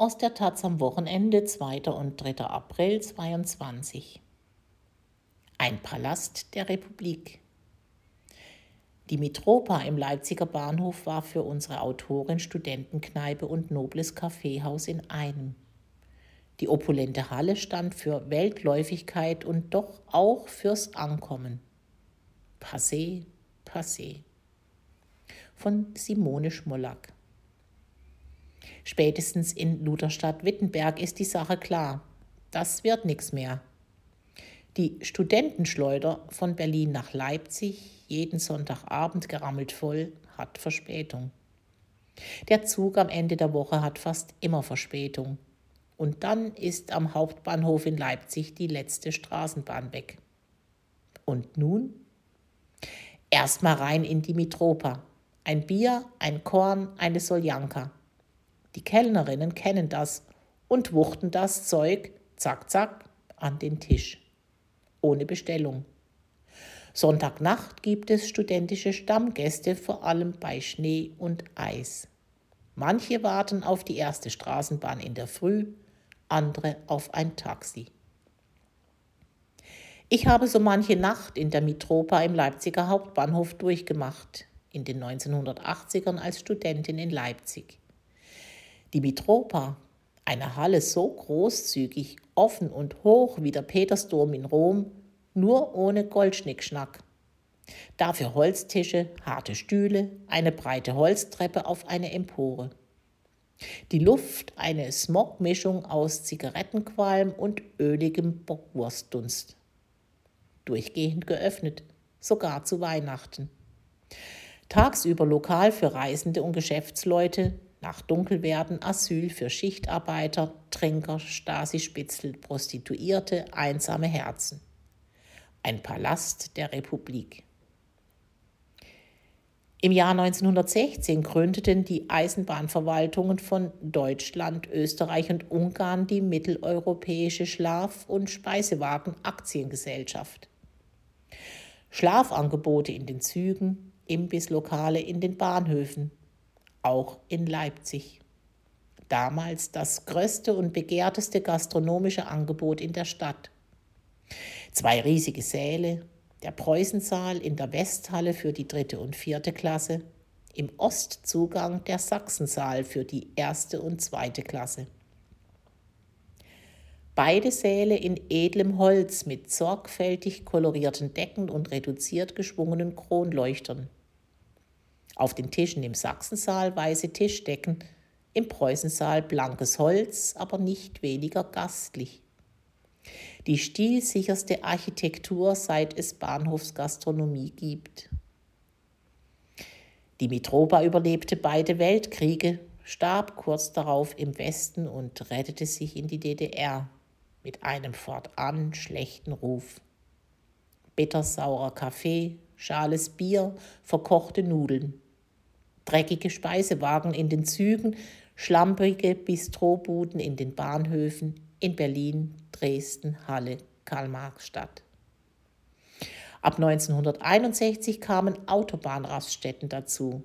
aus der Taz am Wochenende 2. und 3. April 22. Ein Palast der Republik. Die Mitropa im Leipziger Bahnhof war für unsere Autorin Studentenkneipe und nobles Kaffeehaus in einem. Die opulente Halle stand für Weltläufigkeit und doch auch fürs Ankommen. Passé, passé. Von Simone Schmollack. Spätestens in Lutherstadt-Wittenberg ist die Sache klar. Das wird nichts mehr. Die Studentenschleuder von Berlin nach Leipzig, jeden Sonntagabend gerammelt voll, hat Verspätung. Der Zug am Ende der Woche hat fast immer Verspätung. Und dann ist am Hauptbahnhof in Leipzig die letzte Straßenbahn weg. Und nun? Erstmal rein in die Mitropa. Ein Bier, ein Korn, eine Soljanka. Die Kellnerinnen kennen das und wuchten das Zeug, zack, zack, an den Tisch. Ohne Bestellung. Sonntagnacht gibt es studentische Stammgäste, vor allem bei Schnee und Eis. Manche warten auf die erste Straßenbahn in der Früh, andere auf ein Taxi. Ich habe so manche Nacht in der Mitropa im Leipziger Hauptbahnhof durchgemacht, in den 1980ern als Studentin in Leipzig. Die Mitropa, eine Halle so großzügig, offen und hoch wie der Petersdom in Rom, nur ohne Goldschnickschnack. Dafür Holztische, harte Stühle, eine breite Holztreppe auf eine Empore. Die Luft eine Smogmischung aus Zigarettenqualm und öligem Bockwurstdunst. Durchgehend geöffnet, sogar zu Weihnachten. Tagsüber lokal für Reisende und Geschäftsleute, nach Dunkelwerden Asyl für Schichtarbeiter, Trinker, Stasi-Spitzel, Prostituierte, einsame Herzen. Ein Palast der Republik. Im Jahr 1916 gründeten die Eisenbahnverwaltungen von Deutschland, Österreich und Ungarn die Mitteleuropäische Schlaf- und Speisewagen Aktiengesellschaft. Schlafangebote in den Zügen, Imbisslokale in den Bahnhöfen, auch in Leipzig. Damals das größte und begehrteste gastronomische Angebot in der Stadt. Zwei riesige Säle, der Preußensaal in der Westhalle für die dritte und vierte Klasse, im Ostzugang der Sachsensaal für die erste und zweite Klasse. Beide Säle in edlem Holz mit sorgfältig kolorierten Decken und reduziert geschwungenen Kronleuchtern. Auf den Tischen im Sachsensaal weiße Tischdecken, im Preußensaal blankes Holz, aber nicht weniger gastlich. Die stilsicherste Architektur, seit es Bahnhofsgastronomie gibt. Die Mitropa überlebte beide Weltkriege, starb kurz darauf im Westen und rettete sich in die DDR mit einem fortan schlechten Ruf. Bittersaurer Kaffee, schales Bier, verkochte Nudeln dreckige Speisewagen in den Zügen, schlampige Bistrobuden in den Bahnhöfen in Berlin, Dresden, Halle, Karl-Marx-Stadt. Ab 1961 kamen Autobahnraststätten dazu.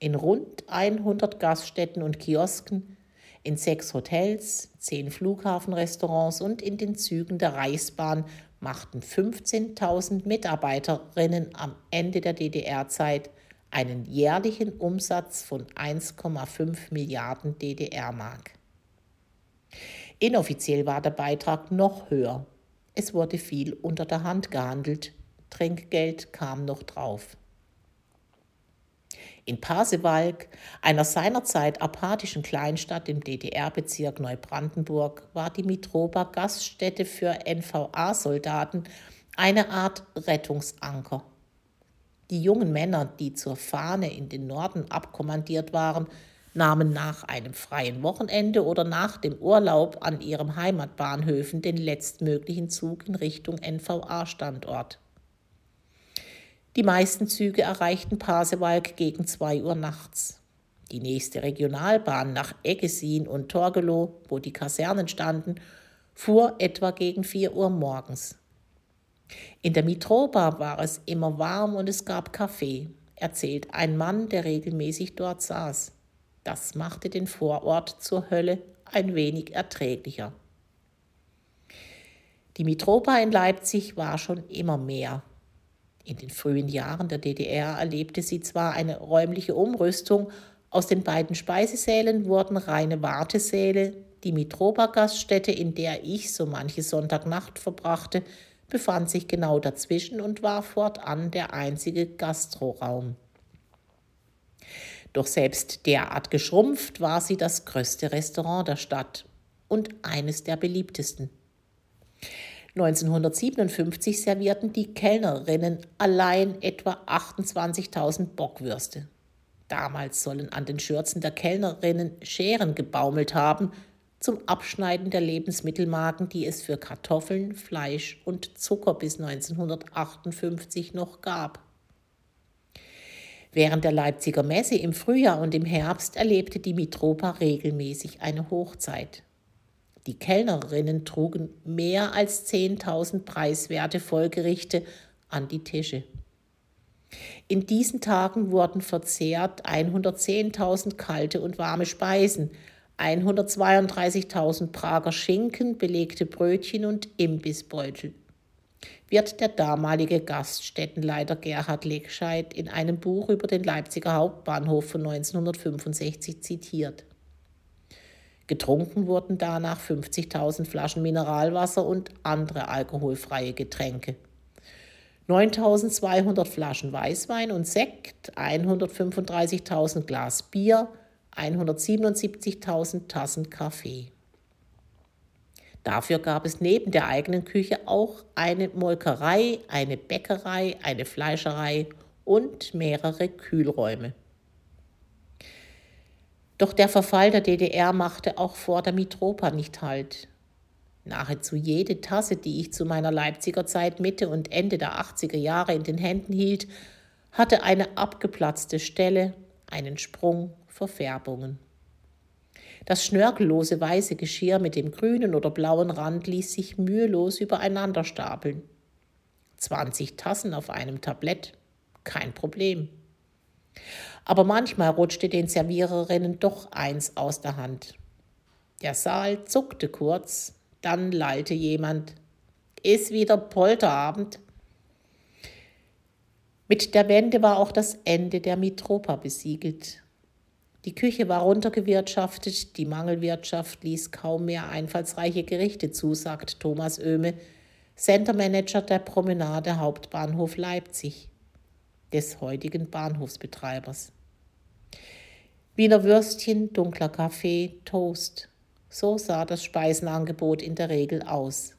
In rund 100 Gaststätten und Kiosken, in sechs Hotels, zehn Flughafenrestaurants und in den Zügen der Reichsbahn machten 15.000 Mitarbeiterinnen am Ende der DDR-Zeit einen jährlichen Umsatz von 1,5 Milliarden DDR-Mark. Inoffiziell war der Beitrag noch höher. Es wurde viel unter der Hand gehandelt, Trinkgeld kam noch drauf. In Pasewalk, einer seinerzeit apathischen Kleinstadt im DDR-Bezirk Neubrandenburg, war die Mitropa Gaststätte für NVA-Soldaten eine Art Rettungsanker. Die jungen Männer, die zur Fahne in den Norden abkommandiert waren, nahmen nach einem freien Wochenende oder nach dem Urlaub an ihrem Heimatbahnhöfen den letztmöglichen Zug in Richtung NVA-Standort. Die meisten Züge erreichten Pasewalk gegen 2 Uhr nachts. Die nächste Regionalbahn nach Eggesin und Torgelow, wo die Kasernen standen, fuhr etwa gegen 4 Uhr morgens. In der Mitropa war es immer warm und es gab Kaffee, erzählt ein Mann, der regelmäßig dort saß. Das machte den Vorort zur Hölle ein wenig erträglicher. Die Mitropa in Leipzig war schon immer mehr. In den frühen Jahren der DDR erlebte sie zwar eine räumliche Umrüstung, aus den beiden Speisesälen wurden reine Wartesäle, die Mitropa-Gaststätte, in der ich so manche Sonntagnacht verbrachte, befand sich genau dazwischen und war fortan der einzige Gastroraum. Doch selbst derart geschrumpft war sie das größte Restaurant der Stadt und eines der beliebtesten. 1957 servierten die Kellnerinnen allein etwa 28.000 Bockwürste. Damals sollen an den Schürzen der Kellnerinnen Scheren gebaumelt haben, zum Abschneiden der Lebensmittelmarken, die es für Kartoffeln, Fleisch und Zucker bis 1958 noch gab. Während der Leipziger Messe im Frühjahr und im Herbst erlebte die Mitropa regelmäßig eine Hochzeit. Die Kellnerinnen trugen mehr als 10.000 preiswerte Vollgerichte an die Tische. In diesen Tagen wurden verzehrt 110.000 kalte und warme Speisen, 132.000 Prager Schinken, belegte Brötchen und Imbissbeutel. Wird der damalige Gaststättenleiter Gerhard Legscheid in einem Buch über den Leipziger Hauptbahnhof von 1965 zitiert. Getrunken wurden danach 50.000 Flaschen Mineralwasser und andere alkoholfreie Getränke. 9.200 Flaschen Weißwein und Sekt, 135.000 Glas Bier, 177.000 Tassen Kaffee. Dafür gab es neben der eigenen Küche auch eine Molkerei, eine Bäckerei, eine Fleischerei und mehrere Kühlräume. Doch der Verfall der DDR machte auch vor der Mitropa nicht Halt. Nahezu jede Tasse, die ich zu meiner Leipziger Zeit Mitte und Ende der 80er Jahre in den Händen hielt, hatte eine abgeplatzte Stelle, einen Sprung, Verfärbungen. Das schnörkellose weiße Geschirr mit dem grünen oder blauen Rand ließ sich mühelos übereinander stapeln. 20 Tassen auf einem Tablett, kein Problem. Aber manchmal rutschte den Serviererinnen doch eins aus der Hand. Der Saal zuckte kurz, dann lallte jemand. Ist wieder Polterabend. Mit der Wende war auch das Ende der Mitropa besiegelt. Die Küche war runtergewirtschaftet, die Mangelwirtschaft ließ kaum mehr einfallsreiche Gerichte zu, sagt Thomas Oehme, Centermanager der Promenade Hauptbahnhof Leipzig, des heutigen Bahnhofsbetreibers. Wiener Würstchen, dunkler Kaffee, Toast. So sah das Speisenangebot in der Regel aus.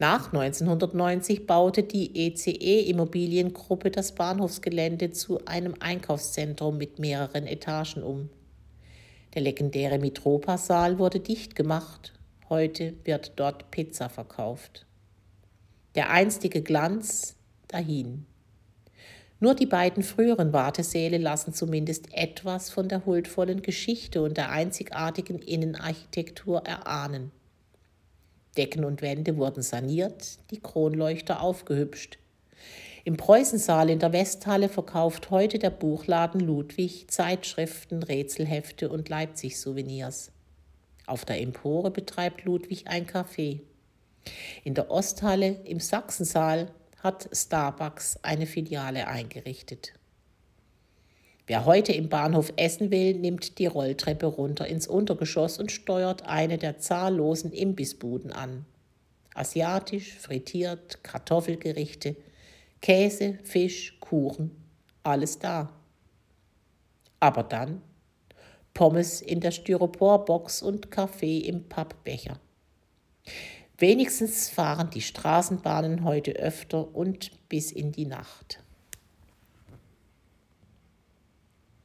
Nach 1990 baute die ECE Immobiliengruppe das Bahnhofsgelände zu einem Einkaufszentrum mit mehreren Etagen um. Der legendäre Mitropa-Saal wurde dicht gemacht. Heute wird dort Pizza verkauft. Der einstige Glanz dahin. Nur die beiden früheren Wartesäle lassen zumindest etwas von der huldvollen Geschichte und der einzigartigen Innenarchitektur erahnen. Decken und Wände wurden saniert, die Kronleuchter aufgehübscht. Im Preußensaal in der Westhalle verkauft heute der Buchladen Ludwig Zeitschriften, Rätselhefte und Leipzig-Souvenirs. Auf der Empore betreibt Ludwig ein Café. In der Osthalle im Sachsensaal hat Starbucks eine Filiale eingerichtet. Wer heute im Bahnhof essen will, nimmt die Rolltreppe runter ins Untergeschoss und steuert eine der zahllosen Imbissbuden an. Asiatisch, frittiert, Kartoffelgerichte, Käse, Fisch, Kuchen, alles da. Aber dann Pommes in der Styroporbox und Kaffee im Pappbecher. Wenigstens fahren die Straßenbahnen heute öfter und bis in die Nacht.